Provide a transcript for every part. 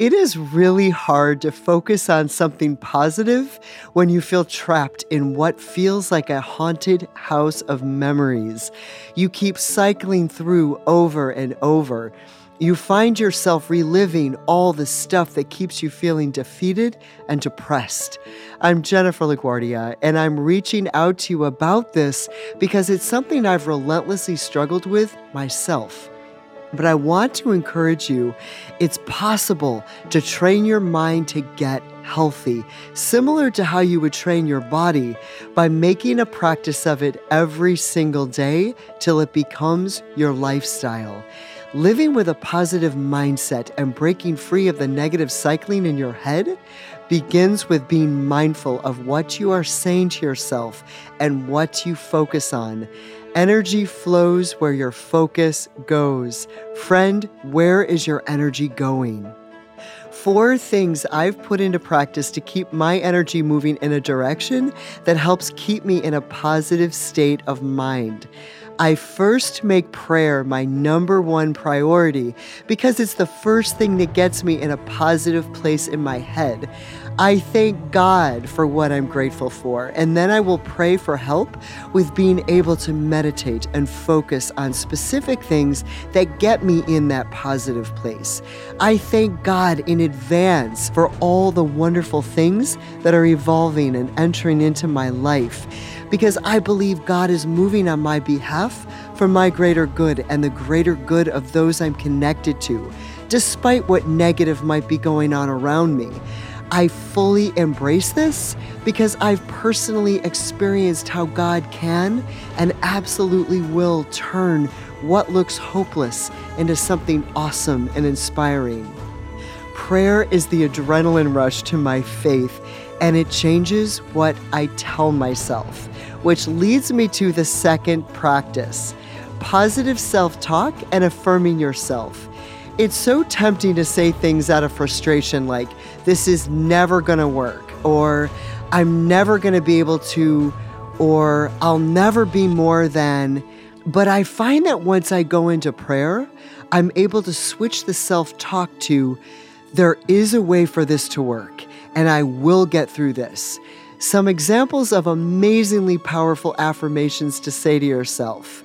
It is really hard to focus on something positive when you feel trapped in what feels like a haunted house of memories. You keep cycling through over and over. You find yourself reliving all the stuff that keeps you feeling defeated and depressed. I'm Jennifer LaGuardia, and I'm reaching out to you about this because it's something I've relentlessly struggled with myself. But I want to encourage you it's possible to train your mind to get healthy, similar to how you would train your body by making a practice of it every single day till it becomes your lifestyle. Living with a positive mindset and breaking free of the negative cycling in your head begins with being mindful of what you are saying to yourself and what you focus on. Energy flows where your focus goes. Friend, where is your energy going? Four things I've put into practice to keep my energy moving in a direction that helps keep me in a positive state of mind. I first make prayer my number one priority because it's the first thing that gets me in a positive place in my head. I thank God for what I'm grateful for, and then I will pray for help with being able to meditate and focus on specific things that get me in that positive place. I thank God in advance for all the wonderful things that are evolving and entering into my life because I believe God is moving on my behalf for my greater good and the greater good of those I'm connected to, despite what negative might be going on around me. I fully embrace this because I've personally experienced how God can and absolutely will turn what looks hopeless into something awesome and inspiring. Prayer is the adrenaline rush to my faith, and it changes what I tell myself which leads me to the second practice positive self talk and affirming yourself. It's so tempting to say things out of frustration like, this is never gonna work, or I'm never gonna be able to, or I'll never be more than. But I find that once I go into prayer, I'm able to switch the self talk to, there is a way for this to work, and I will get through this. Some examples of amazingly powerful affirmations to say to yourself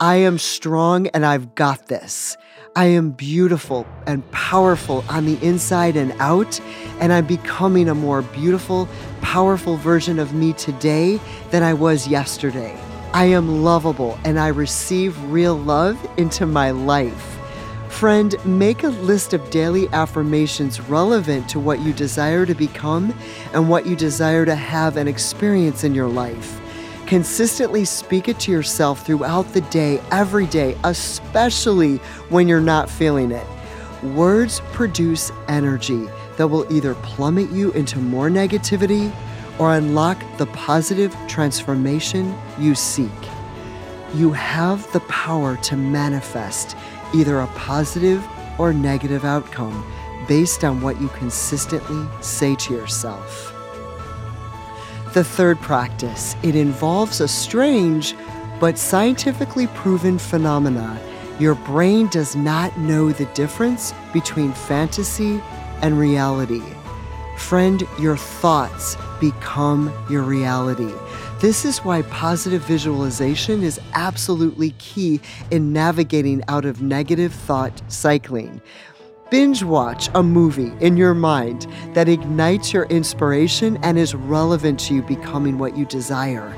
I am strong and I've got this. I am beautiful and powerful on the inside and out, and I'm becoming a more beautiful, powerful version of me today than I was yesterday. I am lovable and I receive real love into my life. Friend, make a list of daily affirmations relevant to what you desire to become and what you desire to have and experience in your life. Consistently speak it to yourself throughout the day, every day, especially when you're not feeling it. Words produce energy that will either plummet you into more negativity or unlock the positive transformation you seek. You have the power to manifest either a positive or negative outcome based on what you consistently say to yourself. The third practice, it involves a strange but scientifically proven phenomena. Your brain does not know the difference between fantasy and reality. Friend, your thoughts become your reality. This is why positive visualization is absolutely key in navigating out of negative thought cycling. Binge watch a movie in your mind that ignites your inspiration and is relevant to you becoming what you desire.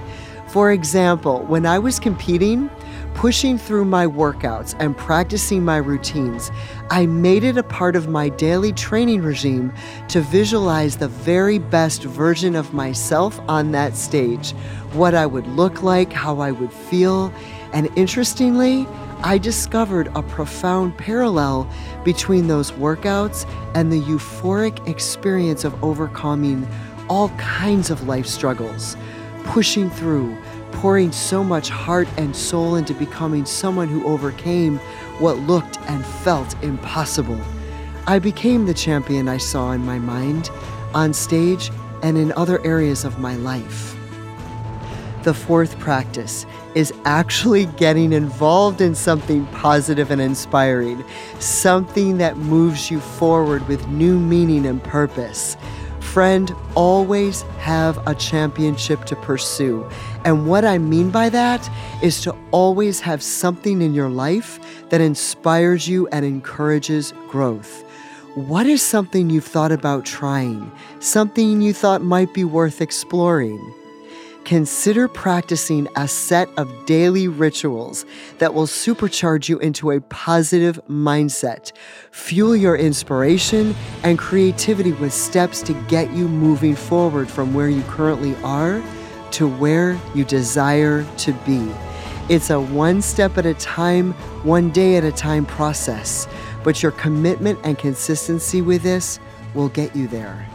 For example, when I was competing, pushing through my workouts and practicing my routines, I made it a part of my daily training regime to visualize the very best version of myself on that stage, what I would look like, how I would feel, and interestingly, I discovered a profound parallel between those workouts and the euphoric experience of overcoming all kinds of life struggles, pushing through, pouring so much heart and soul into becoming someone who overcame what looked and felt impossible. I became the champion I saw in my mind, on stage, and in other areas of my life. The fourth practice is actually getting involved in something positive and inspiring, something that moves you forward with new meaning and purpose. Friend, always have a championship to pursue. And what I mean by that is to always have something in your life that inspires you and encourages growth. What is something you've thought about trying? Something you thought might be worth exploring? Consider practicing a set of daily rituals that will supercharge you into a positive mindset, fuel your inspiration and creativity with steps to get you moving forward from where you currently are to where you desire to be. It's a one step at a time, one day at a time process but your commitment and consistency with this will get you there.